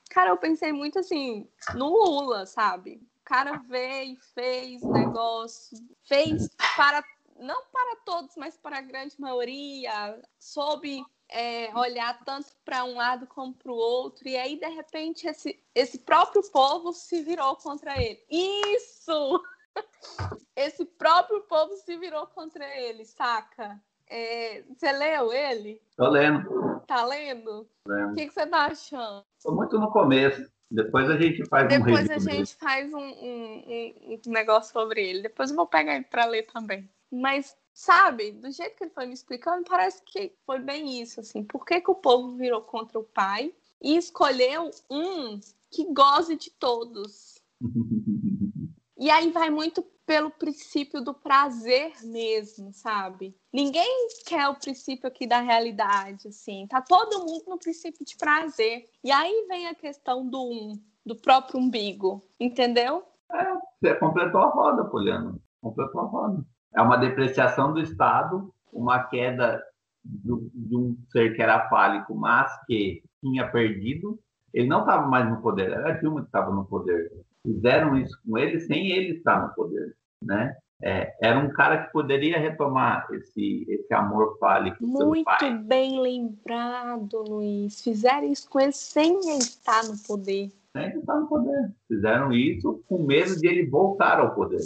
[SPEAKER 2] Cara, eu pensei muito assim, no Lula, sabe? O cara veio, fez negócio, fez para não para todos, mas para a grande maioria, soube é, olhar tanto para um lado como para o outro, e aí, de repente, esse, esse próprio povo se virou contra ele. Isso! <laughs> Esse próprio povo se virou contra ele, saca? É, você leu ele?
[SPEAKER 1] Tô lendo.
[SPEAKER 2] Tá lendo? O que, que você tá achando?
[SPEAKER 1] Tô muito no começo. Depois a gente faz
[SPEAKER 2] Depois
[SPEAKER 1] um
[SPEAKER 2] Depois a gente faz um, um, um, negócio sobre ele. Depois eu vou pegar ele para ler também. Mas, sabe, do jeito que ele foi me explicando, parece que foi bem isso, assim. Por que, que o povo virou contra o pai e escolheu um que goze de todos? <laughs> e aí vai muito pelo princípio do prazer mesmo, sabe? Ninguém quer o princípio aqui da realidade, assim. Tá todo mundo no princípio de prazer. E aí vem a questão do um, do próprio umbigo, entendeu?
[SPEAKER 1] É, você completou a roda, Poliano. Completou a roda. É uma depreciação do Estado, uma queda do, de um ser que era fálico, mas que tinha perdido. Ele não estava mais no poder, era Dilma que estava no poder. Fizeram isso com ele sem ele estar no poder, né? É, era um cara que poderia retomar esse, esse amor fálico.
[SPEAKER 2] Muito bem lembrado, Luiz. Fizeram isso com ele sem ele estar no poder.
[SPEAKER 1] Sem ele estar no poder. Fizeram isso com medo de ele voltar ao poder.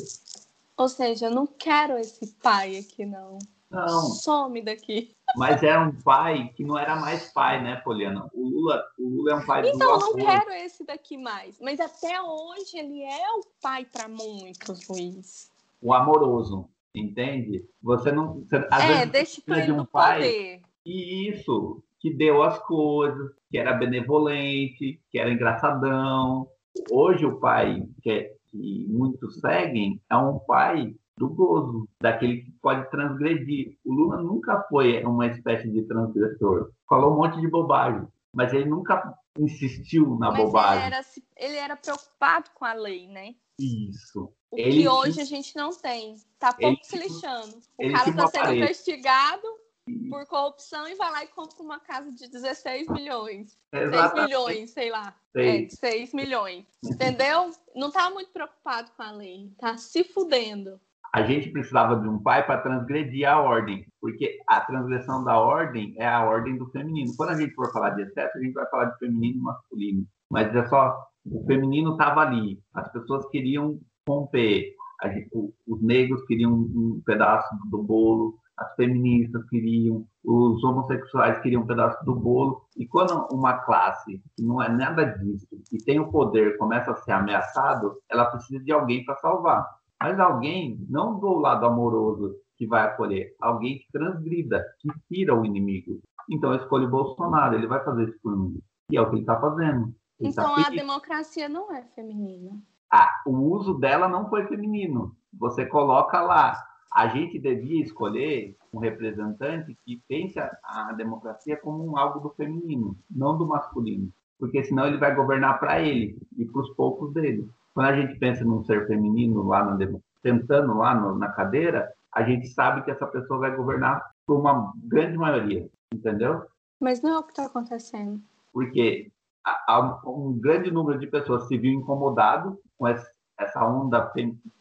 [SPEAKER 2] Ou seja, eu não quero esse pai aqui, não.
[SPEAKER 1] Não.
[SPEAKER 2] Some daqui.
[SPEAKER 1] Mas era um pai que não era mais pai, né, Poliana? O Lula, o Lula é um pai
[SPEAKER 2] então, do Então, não quero esse daqui mais. Mas até hoje ele é o pai para muitos, Luiz.
[SPEAKER 1] O amoroso, entende? Você não. Você,
[SPEAKER 2] é, deixa de um pai. Poder.
[SPEAKER 1] E isso, que deu as coisas, que era benevolente, que era engraçadão. Hoje o pai que, que muitos seguem é um pai do gozo, daquele que pode transgredir. O Lula nunca foi uma espécie de transgressor. Falou um monte de bobagem, mas ele nunca insistiu na
[SPEAKER 2] mas
[SPEAKER 1] bobagem.
[SPEAKER 2] Ele era, ele era preocupado com a lei, né?
[SPEAKER 1] Isso.
[SPEAKER 2] O ele que hoje a gente não tem. Tá pouco se lixando. O cara está sendo investigado por corrupção e vai lá e compra uma casa de 16 milhões. Exatamente. 6 milhões, sei lá. É, 6 milhões. Entendeu? Não tá muito preocupado com a lei. Tá se fudendo
[SPEAKER 1] a gente precisava de um pai para transgredir a ordem, porque a transgressão da ordem é a ordem do feminino. Quando a gente for falar de excesso, a gente vai falar de feminino e masculino. Mas é só, o feminino estava ali, as pessoas queriam romper, gente, os negros queriam um pedaço do bolo, as feministas queriam, os homossexuais queriam um pedaço do bolo. E quando uma classe que não é nada disso e tem o poder começa a ser ameaçado, ela precisa de alguém para salvar mas alguém, não do lado amoroso que vai acolher, alguém que transgrida, que tira o inimigo. Então eu escolho o Bolsonaro, ele vai fazer isso por mim. E é o que ele está fazendo.
[SPEAKER 2] Ele tá então tá a democracia não é feminina.
[SPEAKER 1] Ah, o uso dela não foi feminino. Você coloca lá. A gente devia escolher um representante que pense a, a democracia como um algo do feminino, não do masculino. Porque senão ele vai governar para ele e para os poucos dele. Quando a gente pensa num ser feminino lá no, sentando lá no, na cadeira, a gente sabe que essa pessoa vai governar por uma grande maioria, entendeu?
[SPEAKER 2] Mas não é o que está acontecendo.
[SPEAKER 1] Porque há um grande número de pessoas se viu incomodado com essa onda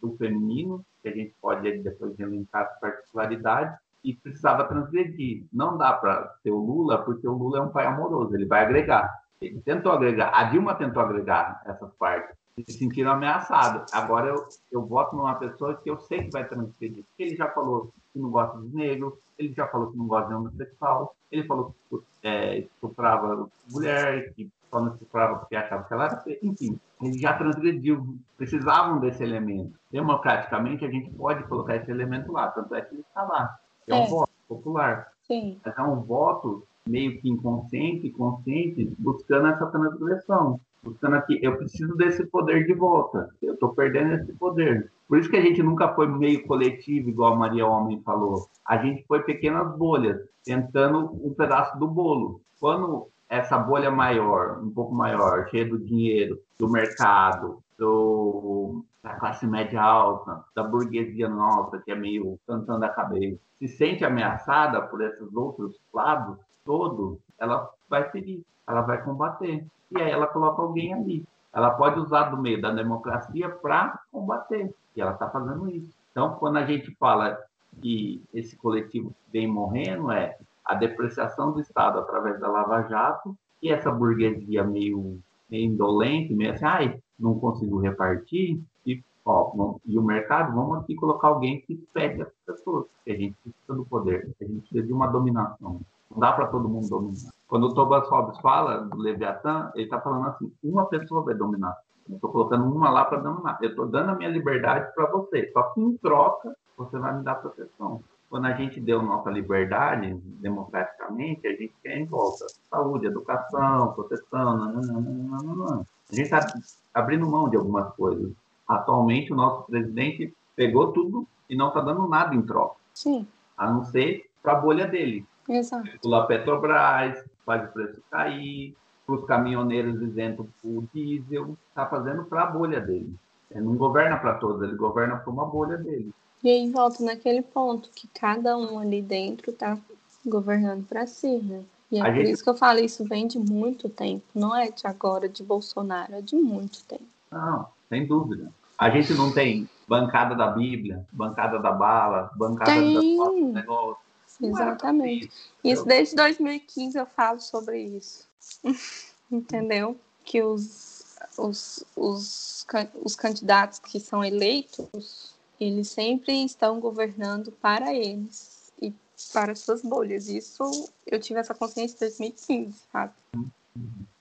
[SPEAKER 1] do feminino, que a gente pode depois elencar as particularidades, e precisava transgredir. Não dá para ter o Lula, porque o Lula é um pai amoroso, ele vai agregar. Ele tentou agregar, a Dilma tentou agregar essas partes se sentiram ameaçados. Agora eu, eu voto numa pessoa que eu sei que vai transgredir. Ele já falou que não gosta de negros, ele já falou que não gosta de homossexual, ele falou que é, estuprava mulher, que só não estuprava porque achava que ela era feia. Enfim, ele já transgrediu. Precisavam desse elemento. Democraticamente, a gente pode colocar esse elemento lá, tanto é que ele está lá. É, é um voto popular.
[SPEAKER 2] Sim.
[SPEAKER 1] Mas é um voto meio que inconsciente, consciente, buscando essa transgressão buscando aqui, eu preciso desse poder de volta. Eu estou perdendo esse poder. Por isso que a gente nunca foi meio coletivo, igual a Maria Homem falou. A gente foi pequenas bolhas, tentando um pedaço do bolo. Quando essa bolha maior, um pouco maior, cheia do dinheiro, do mercado, do, da classe média alta, da burguesia nossa, que é meio cantando a cabeça, se sente ameaçada por esses outros lados todos, ela vai seguir, ela vai combater e aí ela coloca alguém ali. Ela pode usar do meio da democracia para combater, e ela está fazendo isso. Então, quando a gente fala que esse coletivo vem morrendo, é a depreciação do Estado através da Lava Jato e essa burguesia meio, meio indolente, meio assim, ai, não consigo repartir, e, ó, e o mercado, vamos aqui colocar alguém que pegue as pessoas, que a gente precisa do poder, a gente precisa de uma dominação. Não dá para todo mundo dominar. Quando o Thomas Hobbes fala do Leviatã, ele está falando assim: uma pessoa vai dominar. Eu estou colocando uma lá para dominar. Eu estou dando a minha liberdade para você. Só que em troca, você vai me dar proteção. Quando a gente deu nossa liberdade democraticamente, a gente quer em volta saúde, educação, proteção. Nananana. A gente está abrindo mão de algumas coisas. Atualmente, o nosso presidente pegou tudo e não está dando nada em troca.
[SPEAKER 2] Sim.
[SPEAKER 1] A não ser para a bolha dele.
[SPEAKER 2] Exato.
[SPEAKER 1] Pula Petrobras, faz o preço cair, para os caminhoneiros dizendo o diesel, está fazendo para a bolha dele. Ele não governa para todos, ele governa para uma bolha dele.
[SPEAKER 2] E aí volta naquele ponto que cada um ali dentro está governando para si, né? E é a por gente... isso que eu falo, isso vem de muito tempo, não é de agora, de Bolsonaro, é de muito tempo.
[SPEAKER 1] Não, sem dúvida. A gente não tem bancada da Bíblia, bancada da bala, bancada
[SPEAKER 2] tem.
[SPEAKER 1] das negócios.
[SPEAKER 2] Exatamente. Isso desde 2015 eu falo sobre isso. <laughs> Entendeu? Que os, os, os, os candidatos que são eleitos, Eles sempre estão governando para eles e para suas bolhas. Isso eu tive essa consciência em 2015, sabe?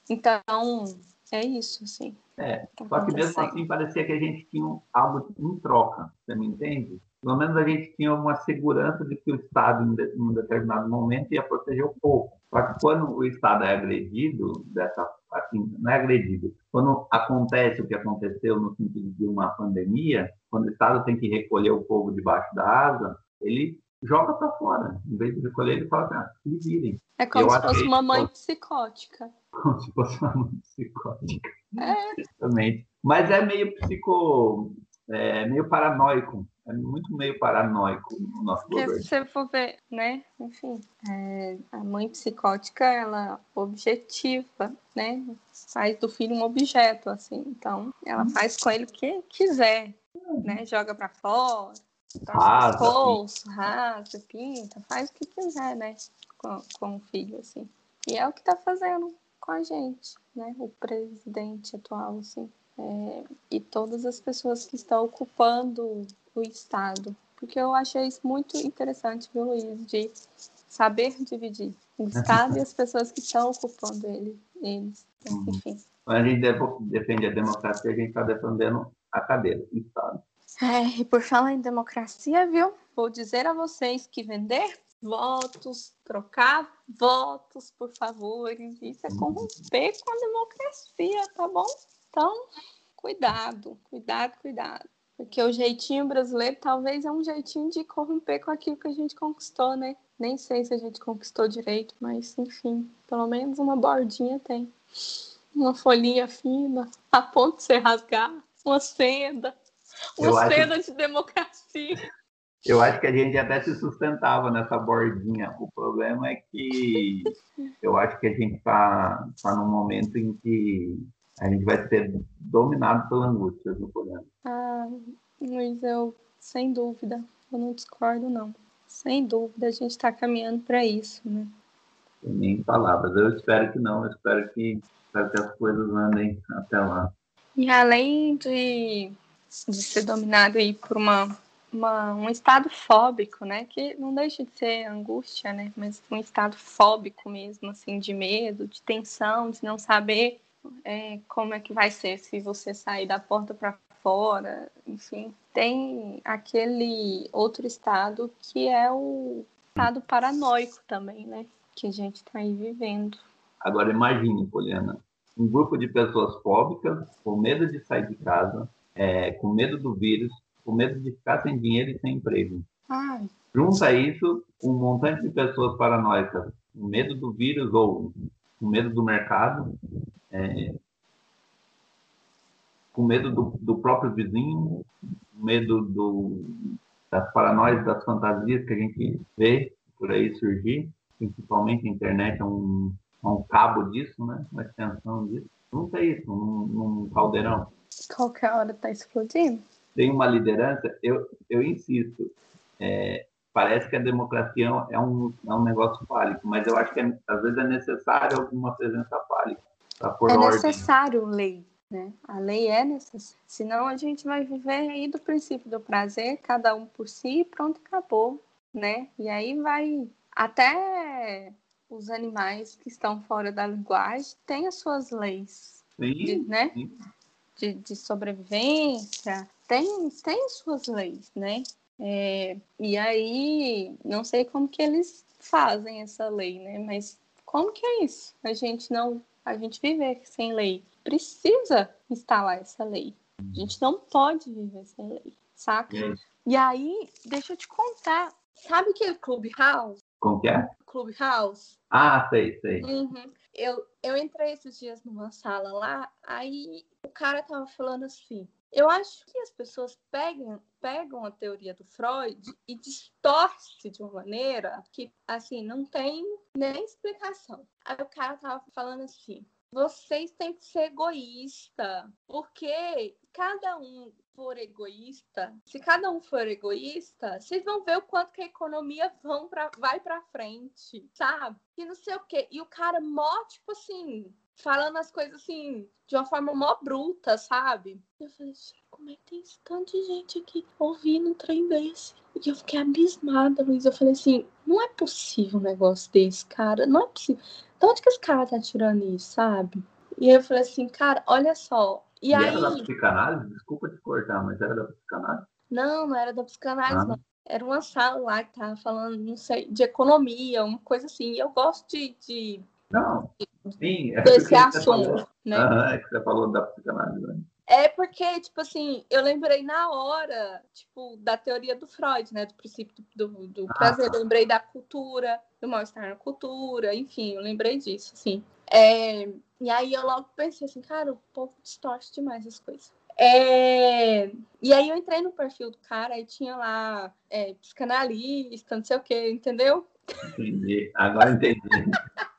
[SPEAKER 2] Então, é isso, assim.
[SPEAKER 1] É, tá só que mesmo assim parecia que a gente tinha algo em troca, você me entende? Pelo menos a gente tinha uma segurança de que o Estado, em um determinado momento, ia proteger o povo. Só que quando o Estado é agredido, dessa, assim, não é agredido, quando acontece o que aconteceu no sentido de uma pandemia, quando o Estado tem que recolher o povo debaixo da asa, ele joga para fora. Em vez de recolher, ele fala assim, ah, se virem.
[SPEAKER 2] É como Eu se fosse uma mãe psicótica. <laughs>
[SPEAKER 1] Como se fosse uma mãe psicótica. É. Exatamente. Mas é meio psico... É meio paranoico é muito meio paranoico o nosso Porque governo.
[SPEAKER 2] Se você for ver, né? Enfim, é, a mãe psicótica, ela objetiva, né? Faz do filho um objeto, assim. Então, ela faz com ele o que quiser, né? Joga para fora,
[SPEAKER 1] rasa,
[SPEAKER 2] bolso, rasa, pinta, faz o que quiser, né? Com, com o filho, assim. E é o que tá fazendo com a gente, né? O presidente atual, assim. É, e todas as pessoas que estão ocupando o Estado. Porque eu achei isso muito interessante, viu, Luiz, de saber dividir o Estado e as pessoas que estão ocupando ele, eles. Uhum. Enfim.
[SPEAKER 1] Quando a gente defende a democracia, a gente está defendendo a cadeira, o Estado.
[SPEAKER 2] É, e por falar em democracia, viu? Vou dizer a vocês que vender votos, trocar votos por favor, isso é uhum. corromper com a democracia, tá bom? Então, cuidado, cuidado, cuidado. Porque o jeitinho brasileiro talvez é um jeitinho de corromper com aquilo que a gente conquistou, né? Nem sei se a gente conquistou direito, mas enfim, pelo menos uma bordinha tem. Uma folhinha fina, a ponto de você rasgar, uma seda, uma seda de democracia.
[SPEAKER 1] Eu acho que a gente até se sustentava nessa bordinha. O problema é que eu acho que a gente está tá num momento em que a gente vai ser dominado pela angústia do programa.
[SPEAKER 2] Ah, Luiz, eu, sem dúvida, eu não discordo, não. Sem dúvida, a gente está caminhando para isso, né?
[SPEAKER 1] Nem palavras. Eu espero que não. Eu espero que, espero que as coisas andem até lá.
[SPEAKER 2] E além de, de ser dominado aí por uma, uma, um estado fóbico, né? Que não deixa de ser angústia, né? Mas um estado fóbico mesmo, assim, de medo, de tensão, de não saber é, como é que vai ser se você sair da porta para fora, enfim. Tem aquele outro estado que é o estado paranoico também, né? Que a gente está aí vivendo.
[SPEAKER 1] Agora imagine, Poliana, um grupo de pessoas fóbicas, com medo de sair de casa, é, com medo do vírus, com medo de ficar sem dinheiro e sem emprego.
[SPEAKER 2] Ai.
[SPEAKER 1] Junta isso um montante de pessoas paranoicas, com medo do vírus ou com medo do mercado, é, com medo do, do, próprio vizinho, medo do, das paranoias, das fantasias que a gente vê por aí surgir, principalmente a internet é um, é um cabo disso, né? uma extensão disso. Não tem isso num, num caldeirão.
[SPEAKER 2] Qualquer hora está explodindo.
[SPEAKER 1] Tem uma liderança, eu, eu insisto, é, parece que a democracia é um, é um negócio fálico, mas eu acho que é, às vezes é necessário alguma presença fálica
[SPEAKER 2] é necessário lei, né? A lei é necessária. Senão a gente vai viver aí do princípio do prazer, cada um por si, pronto, acabou, né? E aí vai até os animais que estão fora da linguagem têm as suas leis,
[SPEAKER 1] sim,
[SPEAKER 2] de, né? Sim. De, de, sobrevivência, tem, tem suas leis, né? É, e aí, não sei como que eles fazem essa lei, né? Mas como que é isso? A gente não a gente viver sem lei. Precisa instalar essa lei. A gente não pode viver sem lei, saca? É. E aí, deixa eu te contar. Sabe que é Clubhouse?
[SPEAKER 1] Como que é?
[SPEAKER 2] Clubhouse.
[SPEAKER 1] Ah, sei, sei.
[SPEAKER 2] Uhum. Eu, eu entrei esses dias numa sala lá, aí o cara tava falando assim. Eu acho que as pessoas pegam, pegam a teoria do Freud e distorce de uma maneira que, assim, não tem nem explicação. Aí o cara tava falando assim: vocês têm que ser egoísta, porque cada um for egoísta, se cada um for egoísta, vocês vão ver o quanto que a economia vão pra, vai para frente, sabe? E não sei o quê. E o cara mó, tipo assim, falando as coisas assim, de uma forma mó bruta, sabe? Eu falei, como é que tem esse tanto de gente aqui ouvindo um trem desse? E eu fiquei abismada, Luiz. Eu falei assim, não é possível um negócio desse, cara. Não é possível. De onde que esse cara tá tirando isso, sabe? E eu falei assim, cara, olha só. E, e aí...
[SPEAKER 1] era da psicanálise? Desculpa te cortar, mas era da psicanálise?
[SPEAKER 2] Não, não era da psicanálise, ah. não. Era uma sala lá que tava falando, não sei, de economia, uma coisa assim. E eu gosto de, de
[SPEAKER 1] não, sim. É
[SPEAKER 2] desse assunto, né?
[SPEAKER 1] Ah, é que você falou da psicanálise, né?
[SPEAKER 2] É porque, tipo assim, eu lembrei na hora, tipo, da teoria do Freud, né? Do princípio do, do, do ah, prazer. Tá. Eu lembrei da cultura, do mal-estar na cultura, enfim, eu lembrei disso, assim. É, e aí eu logo pensei assim, cara, o povo distorce demais as coisas. É, e aí eu entrei no perfil do cara e tinha lá é, psicanalista, não sei o que, entendeu?
[SPEAKER 1] Entendi, agora entendi. <laughs>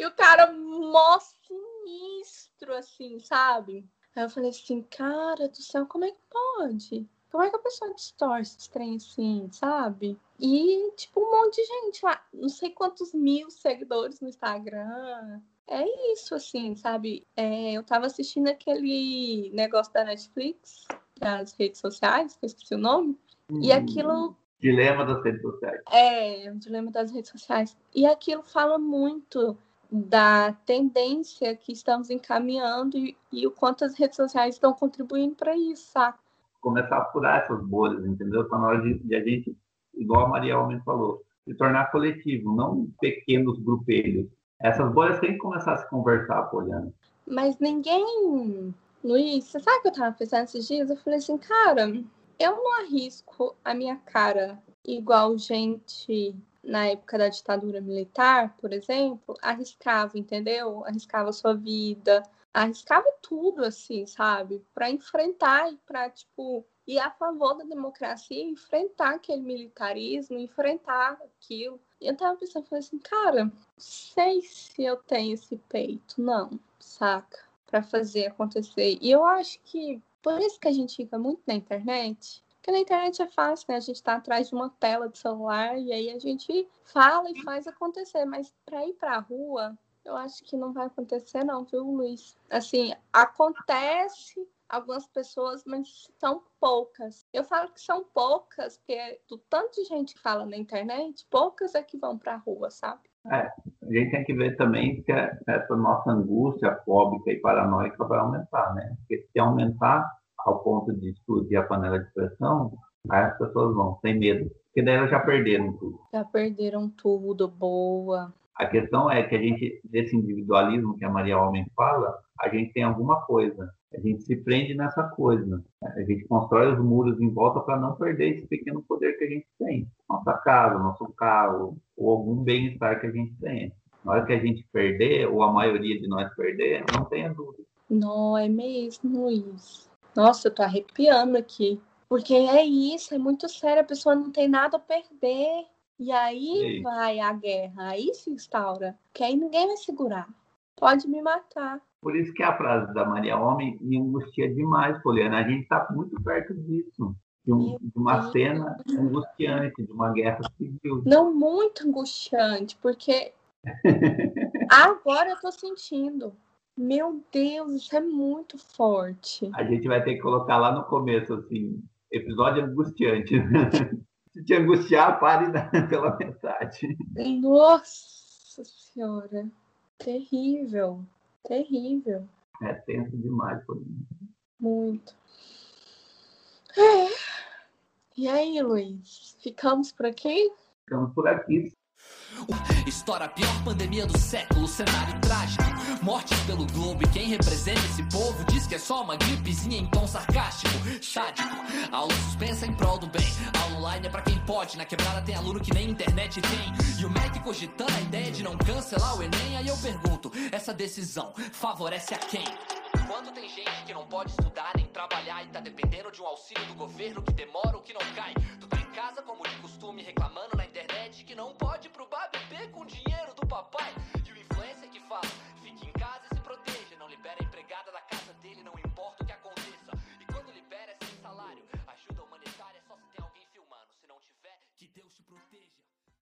[SPEAKER 2] E o cara mó sinistro, assim, sabe? Aí eu falei assim, cara do céu, como é que pode? Como é que a pessoa distorce esse trem assim, sabe? E, tipo, um monte de gente lá, não sei quantos mil seguidores no Instagram. É isso, assim, sabe? É, eu tava assistindo aquele negócio da Netflix, das redes sociais, que eu esqueci o nome, hum, e aquilo.
[SPEAKER 1] Dilema das redes sociais.
[SPEAKER 2] É, o dilema das redes sociais. E aquilo fala muito da tendência que estamos encaminhando e, e, o quanto as redes sociais estão contribuindo para isso, sabe?
[SPEAKER 1] Começar a furar essas bolhas, entendeu? Para nós de, de, a gente, igual a Maria Almeida falou, se tornar coletivo, não pequenos grupelhos. Essas bolhas têm que começar a se conversar, Poliana.
[SPEAKER 2] Mas ninguém. Luiz, você sabe o que eu estava pensando esses dias? Eu falei assim, cara, eu não arrisco a minha cara igual gente na época da ditadura militar, por exemplo, arriscava, entendeu? Arriscava sua vida, arriscava tudo, assim, sabe? Para enfrentar e para, tipo, ir a favor da democracia, enfrentar aquele militarismo, enfrentar aquilo. E eu tava pensando, falei assim, cara, sei se eu tenho esse peito, não, saca? Para fazer acontecer. E eu acho que por isso que a gente fica muito na internet, porque na internet é fácil, né? A gente está atrás de uma tela de celular e aí a gente fala e faz acontecer. Mas para ir para a rua, eu acho que não vai acontecer, não, viu, Luiz? Assim, acontece algumas pessoas, mas são poucas. Eu falo que são poucas, porque do tanto de gente que fala na internet, poucas é que vão para a rua, sabe?
[SPEAKER 1] É, a gente tem que ver também que essa nossa angústia fóbica e paranoica vai aumentar, né? Porque se aumentar, ao ponto de explodir a panela de pressão, aí as pessoas vão, sem medo. Porque daí elas já perderam tudo.
[SPEAKER 2] Já perderam tudo, boa.
[SPEAKER 1] A questão é que a gente, desse individualismo que a Maria Homem fala, a gente tem alguma coisa. A gente se prende nessa coisa. A gente constrói os muros em volta para não perder esse pequeno poder que a gente tem. Nossa casa, nosso carro, ou algum bem-estar que a gente tem. Na hora que a gente perder, ou a maioria de nós perder, não tenha dúvida.
[SPEAKER 2] Não, é mesmo, Luiz. Nossa, eu tô arrepiando aqui. Porque é isso, é muito sério, a pessoa não tem nada a perder. E aí vai a guerra, aí se instaura. Porque aí ninguém vai segurar. Pode me matar.
[SPEAKER 1] Por isso que a frase da Maria Homem me angustia demais, Poliana. A gente está muito perto disso. De, um, de, uma cena angustiante, de uma guerra civil.
[SPEAKER 2] Não muito angustiante, porque <laughs> agora eu tô sentindo. Meu Deus, isso é muito forte.
[SPEAKER 1] A gente vai ter que colocar lá no começo, assim, episódio angustiante. <laughs> Se te angustiar, pare <laughs> pela metade.
[SPEAKER 2] Nossa Senhora. Terrível. Terrível.
[SPEAKER 1] É tenso demais por mim.
[SPEAKER 2] Muito. É. E aí, Luiz? Ficamos por aqui?
[SPEAKER 1] Ficamos por aqui.
[SPEAKER 3] Estoura a pior pandemia do século, cenário trágico. Mortes pelo globo e quem representa esse povo diz que é só uma gripezinha em tom sarcástico, sádico. Aula suspensa em prol do bem. Aula online é pra quem pode. Na quebrada tem aluno que nem internet tem. E o MEC cogitando a ideia de não cancelar o Enem. Aí eu pergunto: essa decisão favorece a quem? Quando tem gente que não pode estudar nem trabalhar e tá dependendo de um auxílio do governo que demora ou que não cai. Tu tá em casa como de costume reclamando na internet que não pode pro beber com dinheiro do papai.